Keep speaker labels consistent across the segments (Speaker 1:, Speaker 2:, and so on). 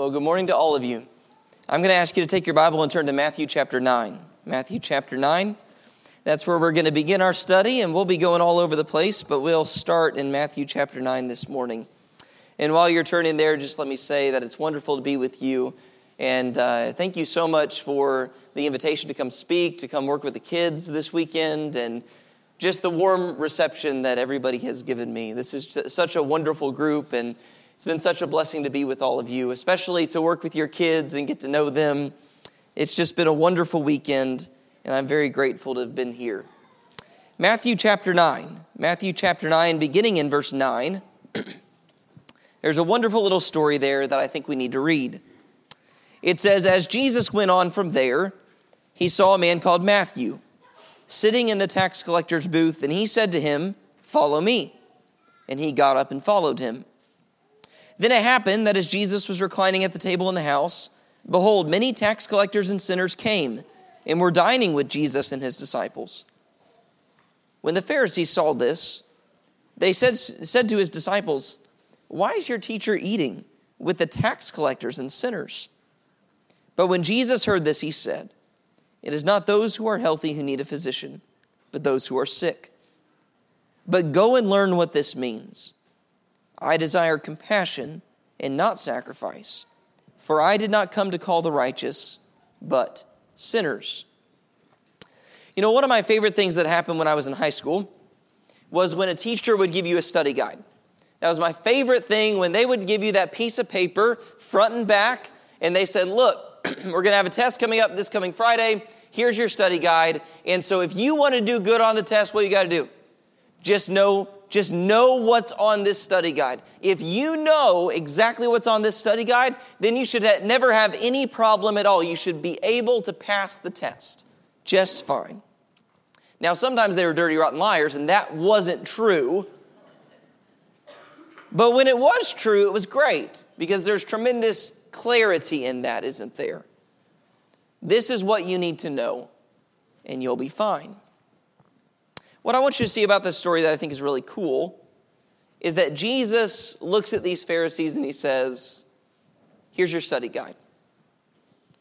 Speaker 1: Well, good morning to all of you. I'm going to ask you to take your Bible and turn to Matthew chapter 9. Matthew chapter 9. That's where we're going to begin our study, and we'll be going all over the place, but we'll start in Matthew chapter 9 this morning. And while you're turning there, just let me say that it's wonderful to be with you. And uh, thank you so much for the invitation to come speak, to come work with the kids this weekend, and just the warm reception that everybody has given me. This is such a wonderful group, and it's been such a blessing to be with all of you, especially to work with your kids and get to know them. It's just been a wonderful weekend, and I'm very grateful to have been here. Matthew chapter 9. Matthew chapter 9, beginning in verse 9. There's a wonderful little story there that I think we need to read. It says, As Jesus went on from there, he saw a man called Matthew sitting in the tax collector's booth, and he said to him, Follow me. And he got up and followed him. Then it happened that as Jesus was reclining at the table in the house, behold, many tax collectors and sinners came and were dining with Jesus and his disciples. When the Pharisees saw this, they said, said to his disciples, Why is your teacher eating with the tax collectors and sinners? But when Jesus heard this, he said, It is not those who are healthy who need a physician, but those who are sick. But go and learn what this means. I desire compassion and not sacrifice, for I did not come to call the righteous, but sinners. You know, one of my favorite things that happened when I was in high school was when a teacher would give you a study guide. That was my favorite thing when they would give you that piece of paper, front and back, and they said, Look, we're going to have a test coming up this coming Friday. Here's your study guide. And so if you want to do good on the test, what you got to do? Just know just know what's on this study guide. If you know exactly what's on this study guide, then you should never have any problem at all. You should be able to pass the test just fine. Now, sometimes they were dirty, rotten liars, and that wasn't true. But when it was true, it was great because there's tremendous clarity in that, isn't there? This is what you need to know, and you'll be fine. What I want you to see about this story that I think is really cool is that Jesus looks at these Pharisees and he says, Here's your study guide.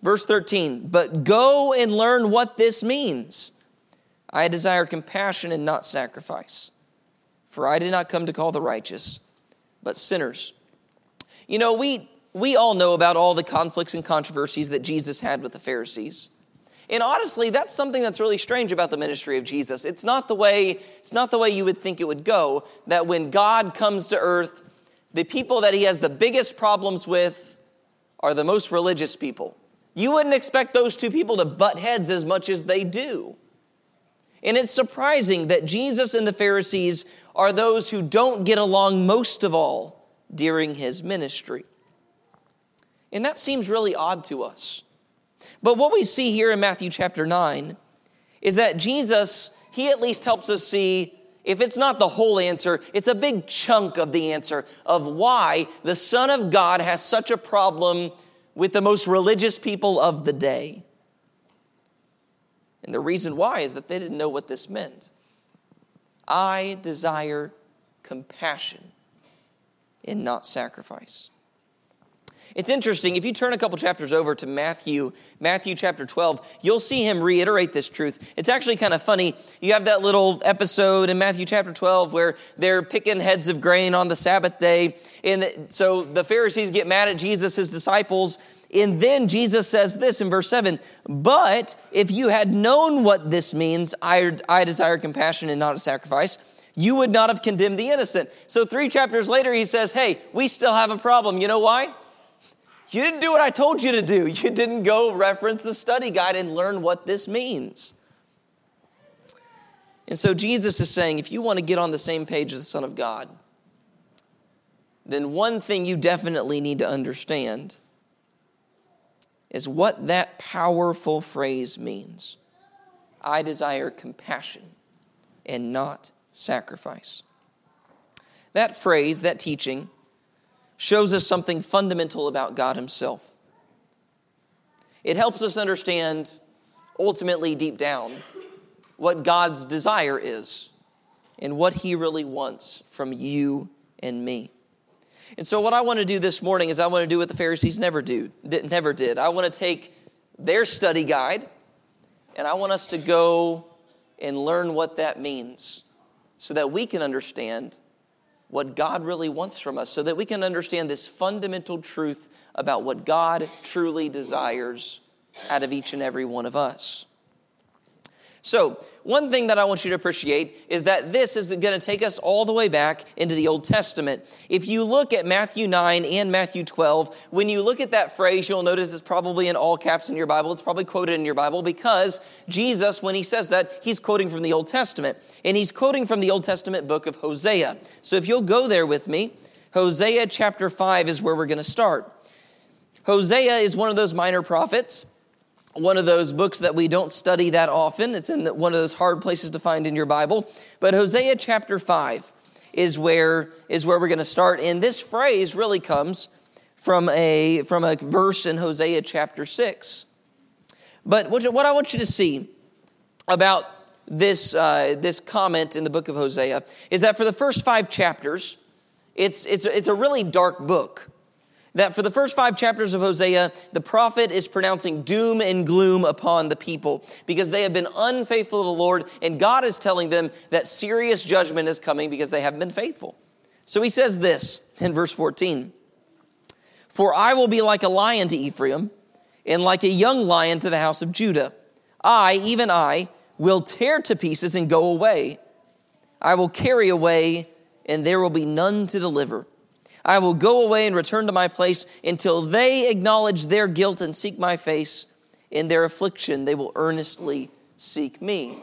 Speaker 1: Verse 13, but go and learn what this means. I desire compassion and not sacrifice, for I did not come to call the righteous, but sinners. You know, we we all know about all the conflicts and controversies that Jesus had with the Pharisees. And honestly, that's something that's really strange about the ministry of Jesus. It's not the way, it's not the way you would think it would go that when God comes to earth, the people that he has the biggest problems with are the most religious people. You wouldn't expect those two people to butt heads as much as they do. And it's surprising that Jesus and the Pharisees are those who don't get along most of all during his ministry. And that seems really odd to us. But what we see here in Matthew chapter 9 is that Jesus, he at least helps us see if it's not the whole answer, it's a big chunk of the answer of why the Son of God has such a problem with the most religious people of the day. And the reason why is that they didn't know what this meant. I desire compassion and not sacrifice. It's interesting, if you turn a couple chapters over to Matthew, Matthew chapter 12, you'll see him reiterate this truth. It's actually kind of funny. You have that little episode in Matthew chapter 12 where they're picking heads of grain on the Sabbath day. And so the Pharisees get mad at Jesus, his disciples. And then Jesus says this in verse 7 But if you had known what this means, I, I desire compassion and not a sacrifice, you would not have condemned the innocent. So three chapters later, he says, Hey, we still have a problem. You know why? You didn't do what I told you to do. You didn't go reference the study guide and learn what this means. And so Jesus is saying if you want to get on the same page as the Son of God, then one thing you definitely need to understand is what that powerful phrase means I desire compassion and not sacrifice. That phrase, that teaching, shows us something fundamental about God Himself. It helps us understand, ultimately, deep down, what God's desire is and what He really wants from you and me. And so, what I want to do this morning is I want to do what the Pharisees never do, never did. I want to take their study guide, and I want us to go and learn what that means, so that we can understand what God really wants from us, so that we can understand this fundamental truth about what God truly desires out of each and every one of us. So, one thing that I want you to appreciate is that this is going to take us all the way back into the Old Testament. If you look at Matthew 9 and Matthew 12, when you look at that phrase, you'll notice it's probably in all caps in your Bible. It's probably quoted in your Bible because Jesus, when he says that, he's quoting from the Old Testament. And he's quoting from the Old Testament book of Hosea. So if you'll go there with me, Hosea chapter 5 is where we're going to start. Hosea is one of those minor prophets one of those books that we don't study that often. It's in one of those hard places to find in your Bible. But Hosea chapter 5 is where, is where we're going to start. And this phrase really comes from a, from a verse in Hosea chapter 6. But what, I want you to see about this, uh, this comment in the book of Hosea is that for the first five chapters, it's, it's, it's a really dark book that for the first five chapters of Hosea, the prophet is pronouncing doom and gloom upon the people because they have been unfaithful to the Lord, and God is telling them that serious judgment is coming because they haven't been faithful. So he says this in verse 14 For I will be like a lion to Ephraim, and like a young lion to the house of Judah. I, even I, will tear to pieces and go away. I will carry away, and there will be none to deliver. I will go away and return to my place until they acknowledge their guilt and seek my face. In their affliction, they will earnestly seek me.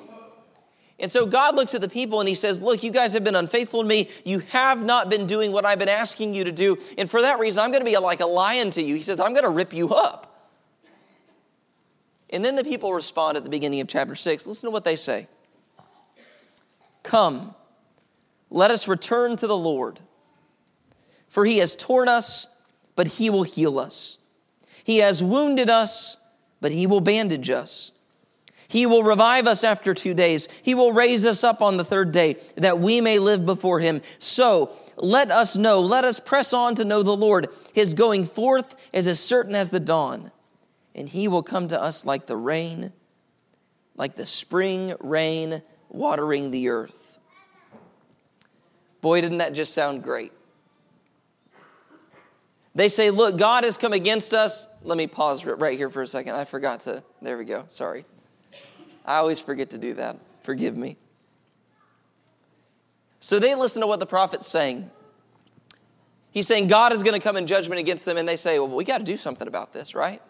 Speaker 1: And so God looks at the people and he says, Look, you guys have been unfaithful to me. You have not been doing what I've been asking you to do. And for that reason, I'm going to be like a lion to you. He says, I'm going to rip you up. And then the people respond at the beginning of chapter 6. Listen to what they say Come, let us return to the Lord. For he has torn us, but he will heal us. He has wounded us, but he will bandage us. He will revive us after two days. He will raise us up on the third day that we may live before him. So let us know, let us press on to know the Lord. His going forth is as certain as the dawn, and he will come to us like the rain, like the spring rain watering the earth. Boy, didn't that just sound great? They say, Look, God has come against us. Let me pause right here for a second. I forgot to. There we go. Sorry. I always forget to do that. Forgive me. So they listen to what the prophet's saying. He's saying God is going to come in judgment against them, and they say, Well, we got to do something about this, right?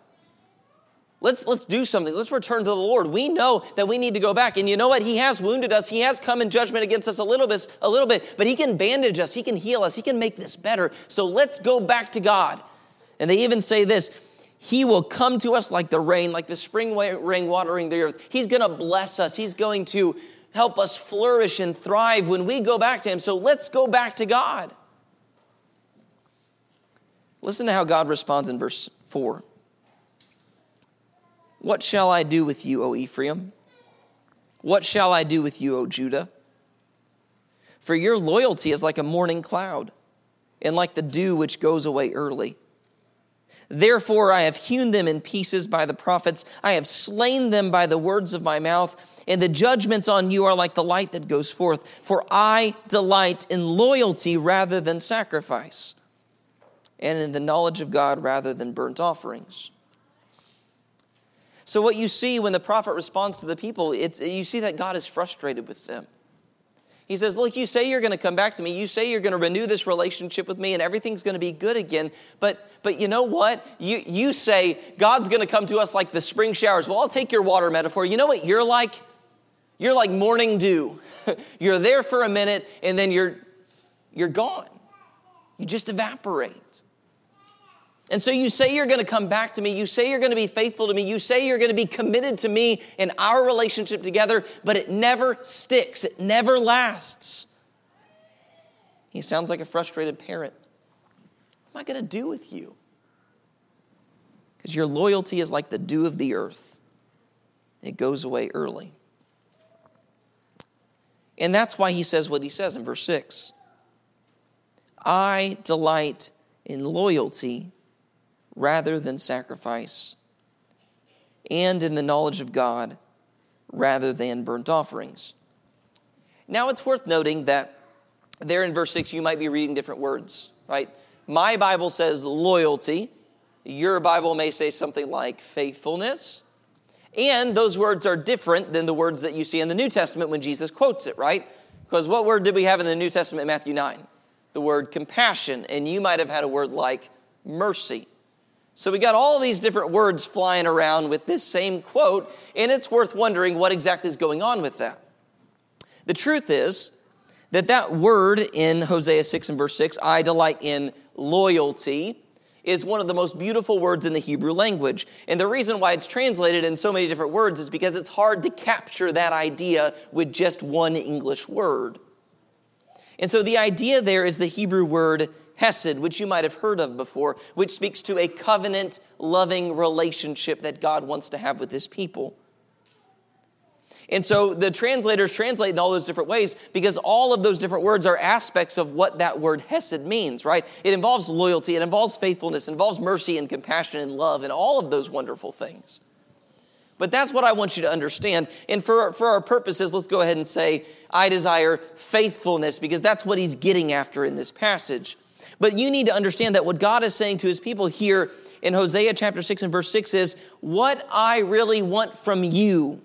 Speaker 1: Let's, let's do something. Let's return to the Lord. We know that we need to go back. And you know what? He has wounded us. He has come in judgment against us a little bit, a little bit, but he can bandage us. He can heal us. He can make this better. So let's go back to God. And they even say this He will come to us like the rain, like the spring rain watering the earth. He's going to bless us. He's going to help us flourish and thrive when we go back to Him. So let's go back to God. Listen to how God responds in verse 4. What shall I do with you, O Ephraim? What shall I do with you, O Judah? For your loyalty is like a morning cloud, and like the dew which goes away early. Therefore, I have hewn them in pieces by the prophets. I have slain them by the words of my mouth. And the judgments on you are like the light that goes forth. For I delight in loyalty rather than sacrifice, and in the knowledge of God rather than burnt offerings. So, what you see when the prophet responds to the people, it's, you see that God is frustrated with them. He says, Look, you say you're going to come back to me. You say you're going to renew this relationship with me and everything's going to be good again. But, but you know what? You, you say God's going to come to us like the spring showers. Well, I'll take your water metaphor. You know what you're like? You're like morning dew. you're there for a minute and then you're, you're gone. You just evaporate. And so you say you're going to come back to me. You say you're going to be faithful to me. You say you're going to be committed to me in our relationship together, but it never sticks. It never lasts. He sounds like a frustrated parent. What am I going to do with you? Because your loyalty is like the dew of the earth, it goes away early. And that's why he says what he says in verse 6 I delight in loyalty rather than sacrifice, and in the knowledge of God rather than burnt offerings. Now it's worth noting that there in verse 6, you might be reading different words, right? My Bible says loyalty. Your Bible may say something like faithfulness. And those words are different than the words that you see in the New Testament when Jesus quotes it, right? Because what word did we have in the New Testament in Matthew 9? The word compassion. And you might have had a word like mercy. So we got all these different words flying around with this same quote, and it's worth wondering what exactly is going on with that. The truth is that that word in Hosea 6 and verse 6, I delight in loyalty, is one of the most beautiful words in the Hebrew language. And the reason why it's translated in so many different words is because it's hard to capture that idea with just one English word. And so the idea there is the Hebrew word hesed, which you might have heard of before, which speaks to a covenant loving relationship that God wants to have with his people. And so the translators translate in all those different ways because all of those different words are aspects of what that word hesed means, right? It involves loyalty, it involves faithfulness, it involves mercy and compassion and love and all of those wonderful things. But that's what I want you to understand. And for, for our purposes, let's go ahead and say, I desire faithfulness because that's what he's getting after in this passage. But you need to understand that what God is saying to his people here in Hosea chapter 6 and verse 6 is, What I really want from you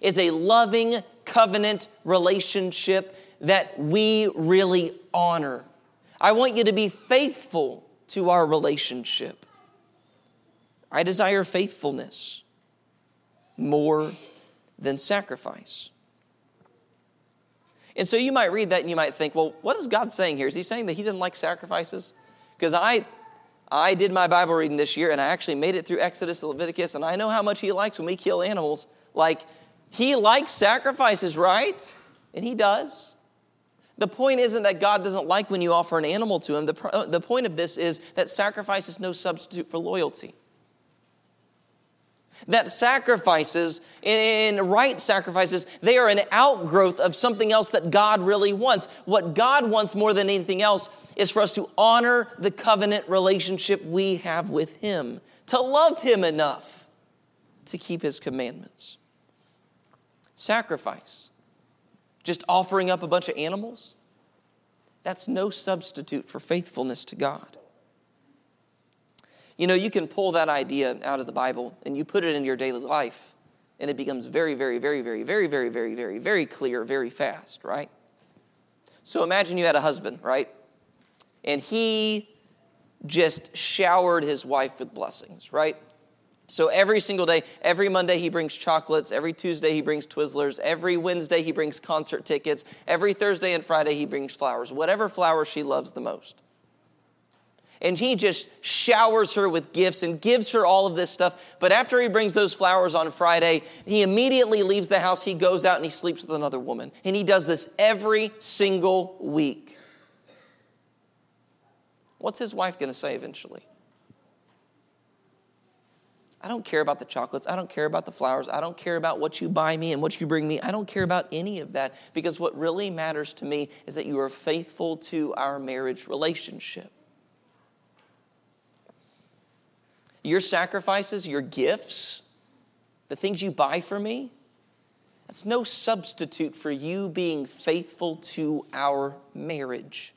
Speaker 1: is a loving covenant relationship that we really honor. I want you to be faithful to our relationship. I desire faithfulness more than sacrifice. And so you might read that and you might think, well, what is God saying here? Is he saying that he didn't like sacrifices? Because I, I did my Bible reading this year and I actually made it through Exodus and Leviticus, and I know how much he likes when we kill animals. Like, he likes sacrifices, right? And he does. The point isn't that God doesn't like when you offer an animal to him. The, uh, the point of this is that sacrifice is no substitute for loyalty that sacrifices, in right sacrifices, they are an outgrowth of something else that God really wants. What God wants more than anything else is for us to honor the covenant relationship we have with Him, to love Him enough to keep His commandments. Sacrifice, just offering up a bunch of animals, that's no substitute for faithfulness to God. You know, you can pull that idea out of the Bible and you put it in your daily life, and it becomes very, very, very, very, very, very, very, very, very clear very fast, right? So imagine you had a husband, right? And he just showered his wife with blessings, right? So every single day, every Monday he brings chocolates, every Tuesday he brings Twizzlers, every Wednesday he brings concert tickets, every Thursday and Friday he brings flowers, whatever flower she loves the most and he just showers her with gifts and gives her all of this stuff. But after he brings those flowers on Friday, he immediately leaves the house. He goes out and he sleeps with another woman. And he does this every single week. What's his wife going to say eventually? I don't care about the chocolates. I don't care about the flowers. I don't care about what you buy me and what you bring me. I don't care about any of that because what really matters to me is that you are faithful to our marriage relationship. Your sacrifices, your gifts, the things you buy for me, that's no substitute for you being faithful to our marriage.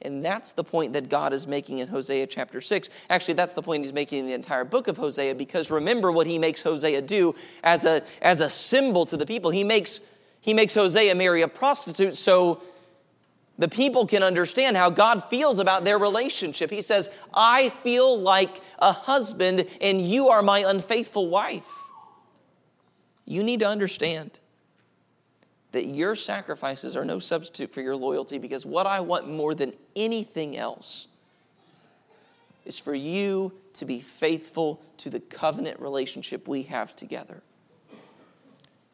Speaker 1: And that's the point that God is making in Hosea chapter 6. Actually, that's the point he's making in the entire book of Hosea because remember what he makes Hosea do as a, as a symbol to the people. He makes, he makes Hosea marry a prostitute so the people can understand how God feels about their relationship. He says, I feel like a husband and you are my unfaithful wife. You need to understand that your sacrifices are no substitute for your loyalty because what I want more than anything else is for you to be faithful to the covenant relationship we have together.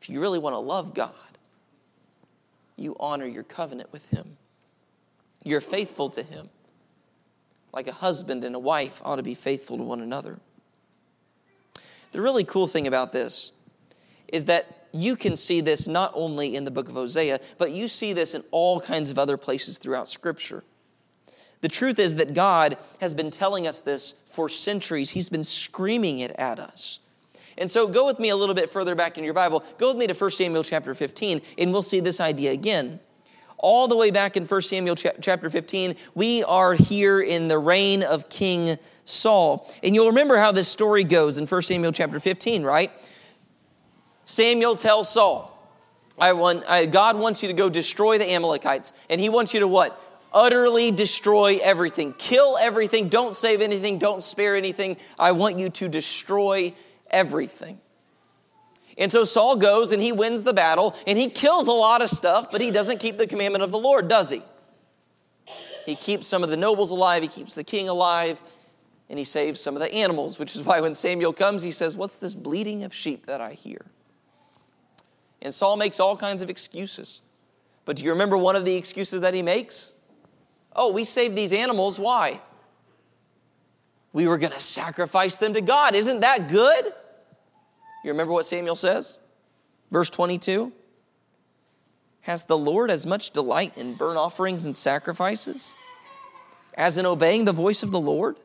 Speaker 1: If you really want to love God, you honor your covenant with Him. You're faithful to him. Like a husband and a wife ought to be faithful to one another. The really cool thing about this is that you can see this not only in the book of Hosea, but you see this in all kinds of other places throughout Scripture. The truth is that God has been telling us this for centuries. He's been screaming it at us. And so go with me a little bit further back in your Bible. Go with me to 1 Samuel chapter 15, and we'll see this idea again. All the way back in 1 Samuel chapter 15, we are here in the reign of King Saul. And you'll remember how this story goes in 1 Samuel chapter 15, right? Samuel tells Saul, I want, I, God wants you to go destroy the Amalekites. And he wants you to what? Utterly destroy everything. Kill everything. Don't save anything. Don't spare anything. I want you to destroy everything. And so Saul goes and he wins the battle and he kills a lot of stuff, but he doesn't keep the commandment of the Lord, does he? He keeps some of the nobles alive, he keeps the king alive, and he saves some of the animals, which is why when Samuel comes, he says, What's this bleating of sheep that I hear? And Saul makes all kinds of excuses. But do you remember one of the excuses that he makes? Oh, we saved these animals. Why? We were going to sacrifice them to God. Isn't that good? You remember what Samuel says? Verse 22 Has the Lord as much delight in burnt offerings and sacrifices as in obeying the voice of the Lord?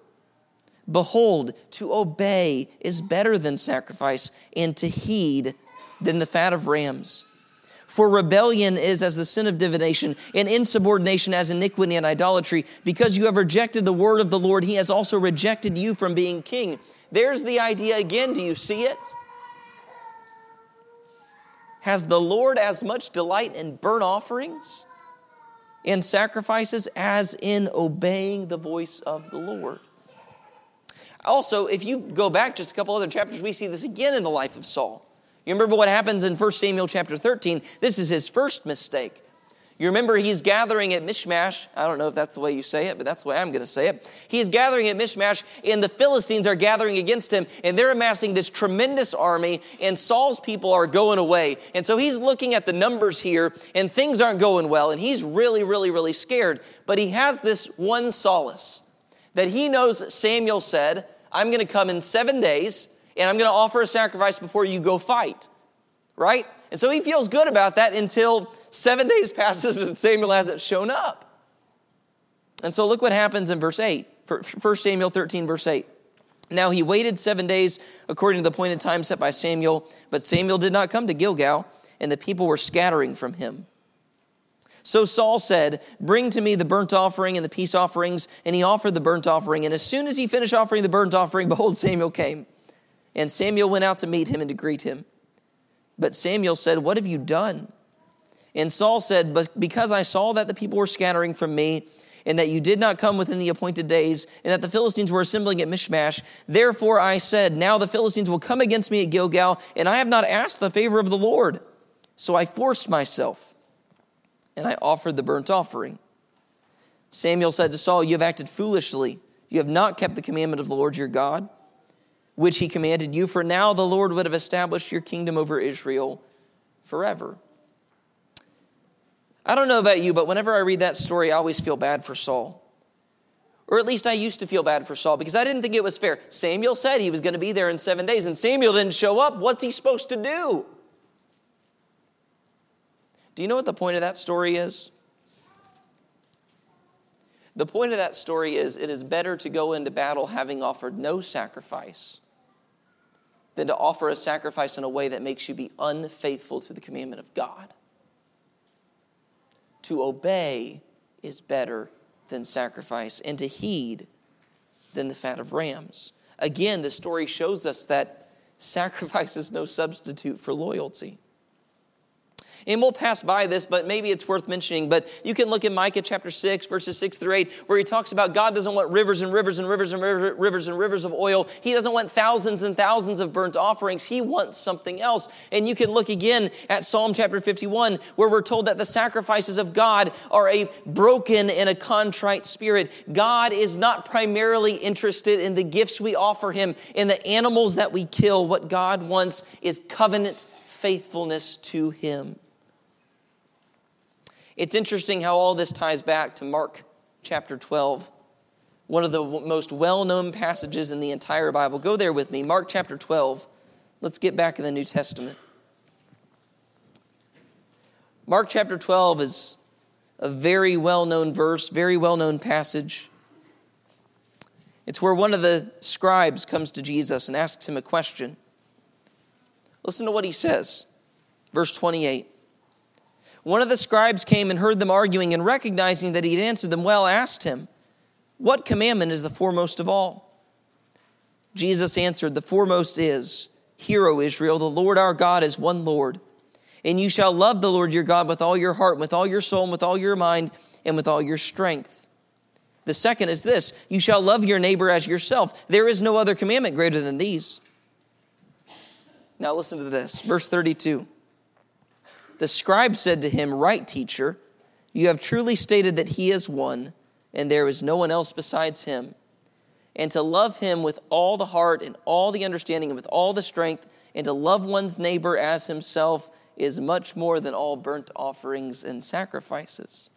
Speaker 1: Behold, to obey is better than sacrifice, and to heed than the fat of rams. For rebellion is as the sin of divination, and insubordination as iniquity and idolatry. Because you have rejected the word of the Lord, he has also rejected you from being king. There's the idea again. Do you see it? Has the Lord as much delight in burnt offerings and sacrifices as in obeying the voice of the Lord? Also, if you go back just a couple other chapters, we see this again in the life of Saul. You remember what happens in 1 Samuel chapter 13? This is his first mistake. You remember he's gathering at Mishmash. I don't know if that's the way you say it, but that's the way I'm going to say it. He's gathering at Mishmash, and the Philistines are gathering against him, and they're amassing this tremendous army, and Saul's people are going away. And so he's looking at the numbers here, and things aren't going well, and he's really, really, really scared. But he has this one solace that he knows Samuel said, I'm going to come in seven days and I'm going to offer a sacrifice before you go fight. Right? And so he feels good about that until seven days passes and Samuel hasn't shown up. And so look what happens in verse 8, 1 Samuel 13, verse 8. Now he waited seven days according to the appointed time set by Samuel, but Samuel did not come to Gilgal, and the people were scattering from him. So Saul said, Bring to me the burnt offering and the peace offerings. And he offered the burnt offering. And as soon as he finished offering the burnt offering, behold, Samuel came. And Samuel went out to meet him and to greet him. But Samuel said, What have you done? And Saul said, But because I saw that the people were scattering from me, and that you did not come within the appointed days, and that the Philistines were assembling at Mishmash, therefore I said, Now the Philistines will come against me at Gilgal, and I have not asked the favor of the Lord. So I forced myself, and I offered the burnt offering. Samuel said to Saul, You have acted foolishly. You have not kept the commandment of the Lord your God which he commanded you, for now the Lord would have established your kingdom over Israel forever. I don't know about you, but whenever I read that story, I always feel bad for Saul. Or at least I used to feel bad for Saul because I didn't think it was fair. Samuel said he was going to be there in seven days, and Samuel didn't show up. What's he supposed to do? Do you know what the point of that story is? The point of that story is it is better to go into battle having offered no sacrifice than to offer a sacrifice in a way that makes you be unfaithful to the commandment of God. To obey is better than sacrifice, and to heed than the fat of rams. Again, the story shows us that sacrifice is no substitute for loyalty. And we'll pass by this, but maybe it's worth mentioning. But you can look in Micah chapter 6, verses 6 through 8, where he talks about God doesn't want rivers and rivers and rivers and rivers and rivers of oil. He doesn't want thousands and thousands of burnt offerings. He wants something else. And you can look again at Psalm chapter 51, where we're told that the sacrifices of God are a broken and a contrite spirit. God is not primarily interested in the gifts we offer him, in the animals that we kill. What God wants is covenant faithfulness to him. It's interesting how all this ties back to Mark chapter 12, one of the most well known passages in the entire Bible. Go there with me, Mark chapter 12. Let's get back in the New Testament. Mark chapter 12 is a very well known verse, very well known passage. It's where one of the scribes comes to Jesus and asks him a question. Listen to what he says. Verse 28. One of the scribes came and heard them arguing, and recognizing that he had answered them well, asked him, What commandment is the foremost of all? Jesus answered, The foremost is, Hear, O Israel, the Lord our God is one Lord. And you shall love the Lord your God with all your heart, with all your soul, and with all your mind, and with all your strength. The second is this you shall love your neighbor as yourself. There is no other commandment greater than these. Now listen to this. Verse 32. The scribe said to him, Right, teacher, you have truly stated that he is one, and there is no one else besides him. And to love him with all the heart and all the understanding and with all the strength, and to love one's neighbor as himself is much more than all burnt offerings and sacrifices.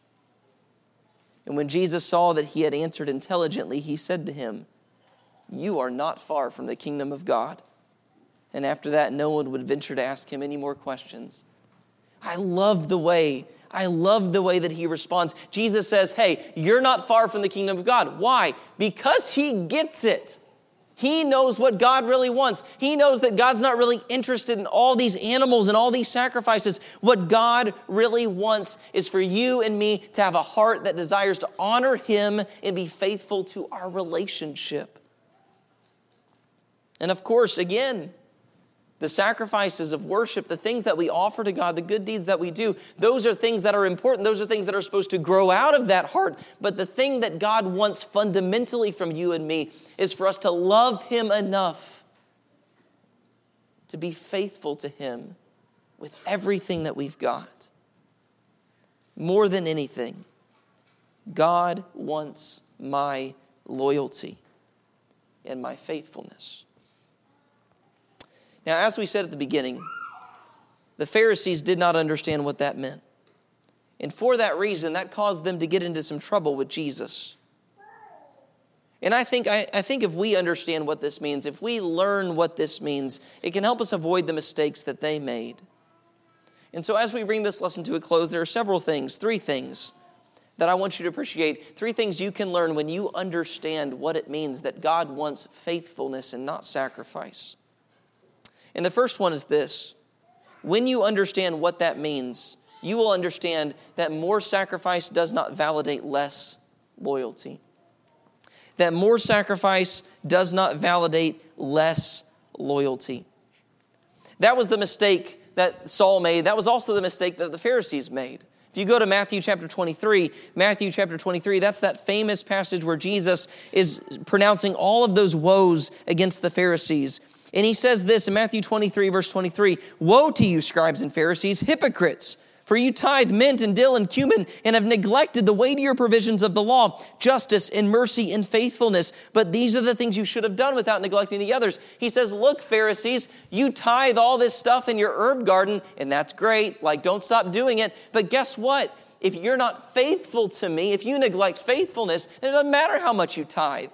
Speaker 1: And when Jesus saw that he had answered intelligently, he said to him, You are not far from the kingdom of God. And after that, no one would venture to ask him any more questions. I love the way, I love the way that he responds. Jesus says, Hey, you're not far from the kingdom of God. Why? Because he gets it. He knows what God really wants. He knows that God's not really interested in all these animals and all these sacrifices. What God really wants is for you and me to have a heart that desires to honor Him and be faithful to our relationship. And of course, again, the sacrifices of worship, the things that we offer to God, the good deeds that we do, those are things that are important. Those are things that are supposed to grow out of that heart. But the thing that God wants fundamentally from you and me is for us to love Him enough to be faithful to Him with everything that we've got. More than anything, God wants my loyalty and my faithfulness. Now, as we said at the beginning, the Pharisees did not understand what that meant. And for that reason, that caused them to get into some trouble with Jesus. And I think, I, I, think if we understand what this means, if we learn what this means, it can help us avoid the mistakes that they made. And so, as we bring this lesson to a close, there are several things, three things that I want you to appreciate. Three things you can learn when you understand what it means that God wants faithfulness and not sacrifice. And the first one is this when you understand what that means, you will understand that more sacrifice does not validate less loyalty. That more sacrifice does not validate less loyalty. That was the mistake that Saul made. That was also the mistake that the Pharisees made. If you go to Matthew chapter 23, Matthew chapter 23, that's that famous passage where Jesus is pronouncing all of those woes against the Pharisees. And he says this in Matthew 23, verse 23 Woe to you, scribes and Pharisees, hypocrites! For you tithe mint and dill and cumin and have neglected the weightier provisions of the law, justice and mercy and faithfulness. But these are the things you should have done without neglecting the others. He says, Look, Pharisees, you tithe all this stuff in your herb garden, and that's great. Like, don't stop doing it. But guess what? If you're not faithful to me, if you neglect faithfulness, it doesn't matter how much you tithe.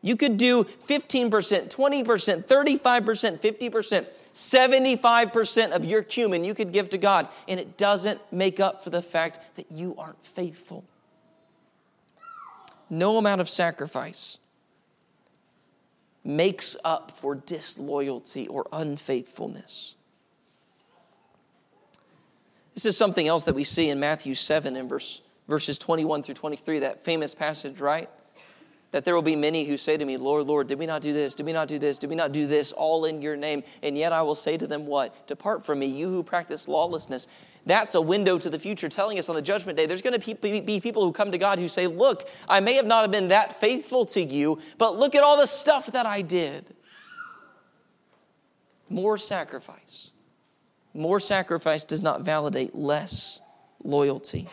Speaker 1: You could do 15%, 20%, 35%, 50%, 75% of your cumin you could give to God, and it doesn't make up for the fact that you aren't faithful. No amount of sacrifice makes up for disloyalty or unfaithfulness. This is something else that we see in Matthew 7 in verse, verses 21 through 23, that famous passage, right? That there will be many who say to me, Lord, Lord, did we not do this? Did we not do this? Did we not do this? All in your name. And yet I will say to them, What? Depart from me, you who practice lawlessness. That's a window to the future telling us on the judgment day there's going to be people who come to God who say, Look, I may have not have been that faithful to you, but look at all the stuff that I did. More sacrifice. More sacrifice does not validate less loyalty.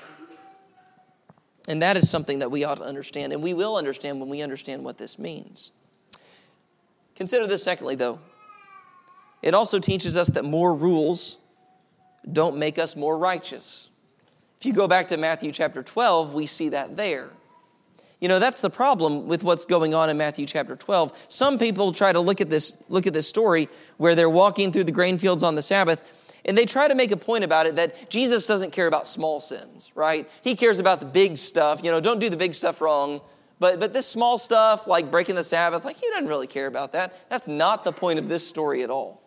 Speaker 1: And that is something that we ought to understand, and we will understand when we understand what this means. Consider this, secondly, though. It also teaches us that more rules don't make us more righteous. If you go back to Matthew chapter 12, we see that there. You know, that's the problem with what's going on in Matthew chapter 12. Some people try to look at this, look at this story where they're walking through the grain fields on the Sabbath And they try to make a point about it that Jesus doesn't care about small sins, right? He cares about the big stuff. You know, don't do the big stuff wrong. But, but this small stuff, like breaking the Sabbath, like he doesn't really care about that. That's not the point of this story at all.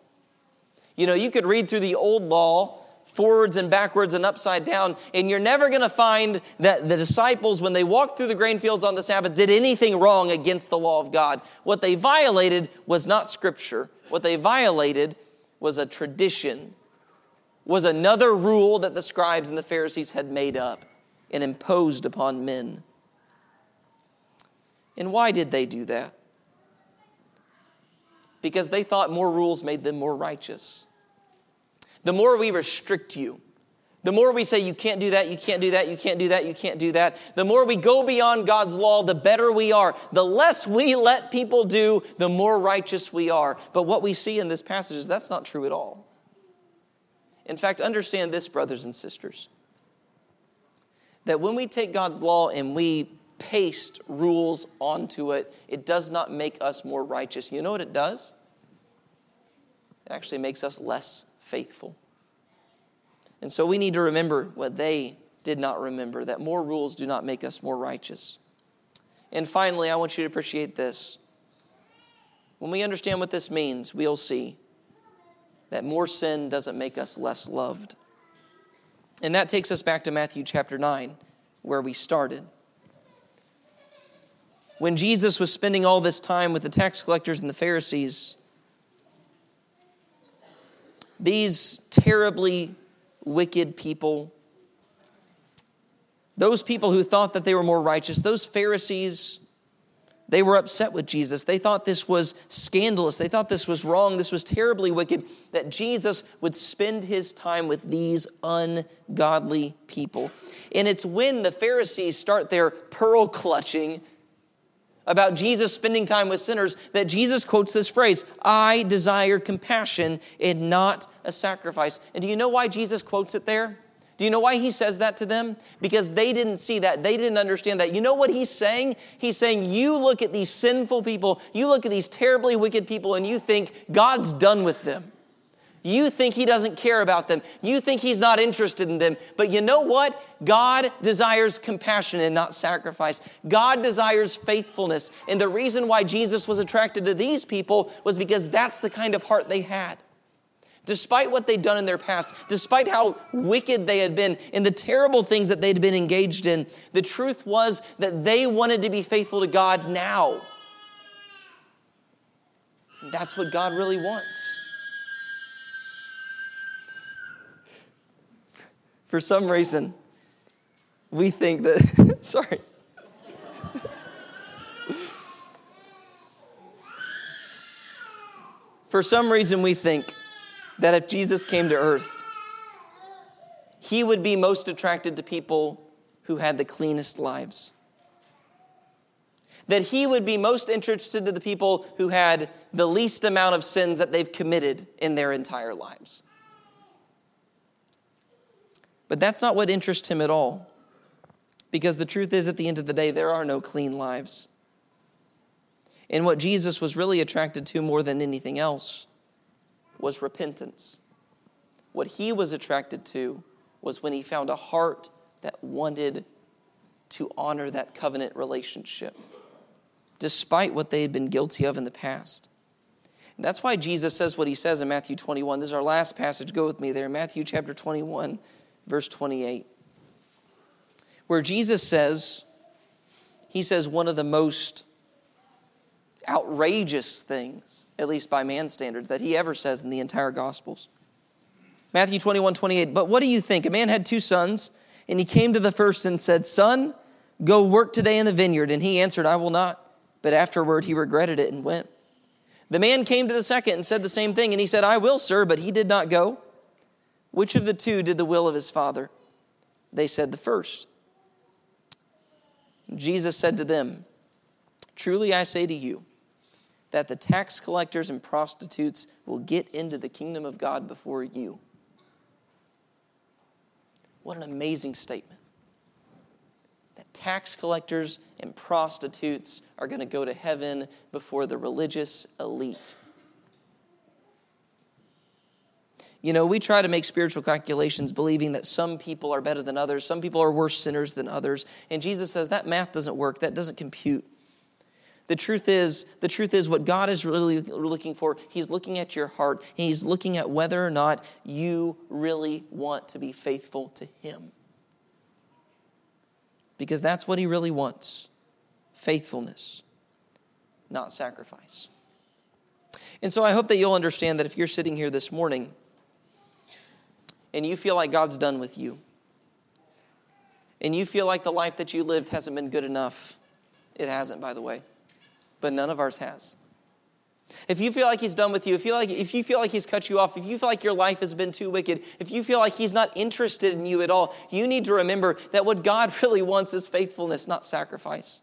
Speaker 1: You know, you could read through the old law forwards and backwards and upside down, and you're never going to find that the disciples, when they walked through the grain fields on the Sabbath, did anything wrong against the law of God. What they violated was not Scripture, what they violated was a tradition, was another rule that the scribes and the Pharisees had made up and imposed upon men. And why did they do that? Because they thought more rules made them more righteous. The more we restrict you, the more we say you can't do that, you can't do that, you can't do that, you can't do that, the more we go beyond God's law, the better we are. The less we let people do, the more righteous we are. But what we see in this passage is that's not true at all. In fact, understand this, brothers and sisters, that when we take God's law and we paste rules onto it, it does not make us more righteous. You know what it does? It actually makes us less faithful. And so we need to remember what they did not remember that more rules do not make us more righteous. And finally, I want you to appreciate this. When we understand what this means, we'll see that more sin doesn't make us less loved. And that takes us back to Matthew chapter 9, where we started. When Jesus was spending all this time with the tax collectors and the Pharisees, these terribly wicked people, those people who thought that they were more righteous, those Pharisees, they were upset with Jesus. They thought this was scandalous. They thought this was wrong. This was terribly wicked that Jesus would spend his time with these ungodly people. And it's when the Pharisees start their pearl clutching about Jesus spending time with sinners that Jesus quotes this phrase I desire compassion and not a sacrifice. And do you know why Jesus quotes it there? Do you know why he says that to them? Because they didn't see that. They didn't understand that. You know what he's saying? He's saying, You look at these sinful people, you look at these terribly wicked people, and you think God's done with them. You think he doesn't care about them. You think he's not interested in them. But you know what? God desires compassion and not sacrifice. God desires faithfulness. And the reason why Jesus was attracted to these people was because that's the kind of heart they had. Despite what they'd done in their past, despite how wicked they had been and the terrible things that they'd been engaged in, the truth was that they wanted to be faithful to God now. That's what God really wants. for some reason, we think that, sorry. for some reason, we think that if Jesus came to earth, he would be most attracted to people who had the cleanest lives. That he would be most interested to the people who had the least amount of sins that they've committed in their entire lives. But that's not what interests him at all. Because the truth is, at the end of the day, there are no clean lives. And what Jesus was really attracted to more than anything else was repentance. What he was attracted to was when he found a heart that wanted to honor that covenant relationship, despite what they had been guilty of in the past. And that's why Jesus says what he says in Matthew 21. This is our last passage. Go with me there. Matthew chapter 21 verse 28, where Jesus says, He says one of the most outrageous things, at least by man's standards, that He ever says in the entire Gospels. Matthew 21, 28. But what do you think? A man had two sons, and he came to the first and said, Son, go work today in the vineyard. And he answered, I will not. But afterward he regretted it and went. The man came to the second and said the same thing, and he said, I will, sir, but he did not go. Which of the two did the will of his father? They said, The first. Jesus said to them, Truly I say to you, that the tax collectors and prostitutes will get into the kingdom of God before you. What an amazing statement. That tax collectors and prostitutes are going to go to heaven before the religious elite. You know, we try to make spiritual calculations believing that some people are better than others, some people are worse sinners than others. And Jesus says that math doesn't work, that doesn't compute. The truth is, the truth is what God is really looking for, he's looking at your heart he's looking at whether or not you really want to be faithful to him. Because that's what he really wants. Faithfulness, not sacrifice. And so I hope that you'll understand that if you're sitting here this morning and you feel like God's done with you, and you feel like the life that you lived hasn't been good enough, it hasn't, by the way, but none of ours has. If you feel like he's done with you, if you, like, if you feel like he's cut you off, if you feel like your life has been too wicked, if you feel like he's not interested in you at all, you need to remember that what God really wants is faithfulness, not sacrifice.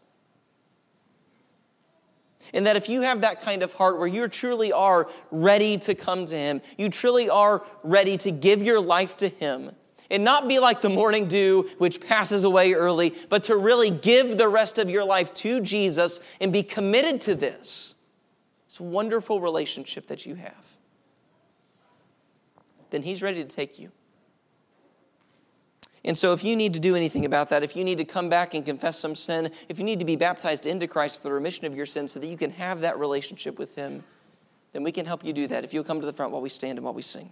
Speaker 1: And that if you have that kind of heart where you truly are ready to come to Him, you truly are ready to give your life to Him, and not be like the morning dew, which passes away early, but to really give the rest of your life to Jesus and be committed to this. It's a wonderful relationship that you have. Then He's ready to take you. And so, if you need to do anything about that, if you need to come back and confess some sin, if you need to be baptized into Christ for the remission of your sins so that you can have that relationship with Him, then we can help you do that if you'll come to the front while we stand and while we sing.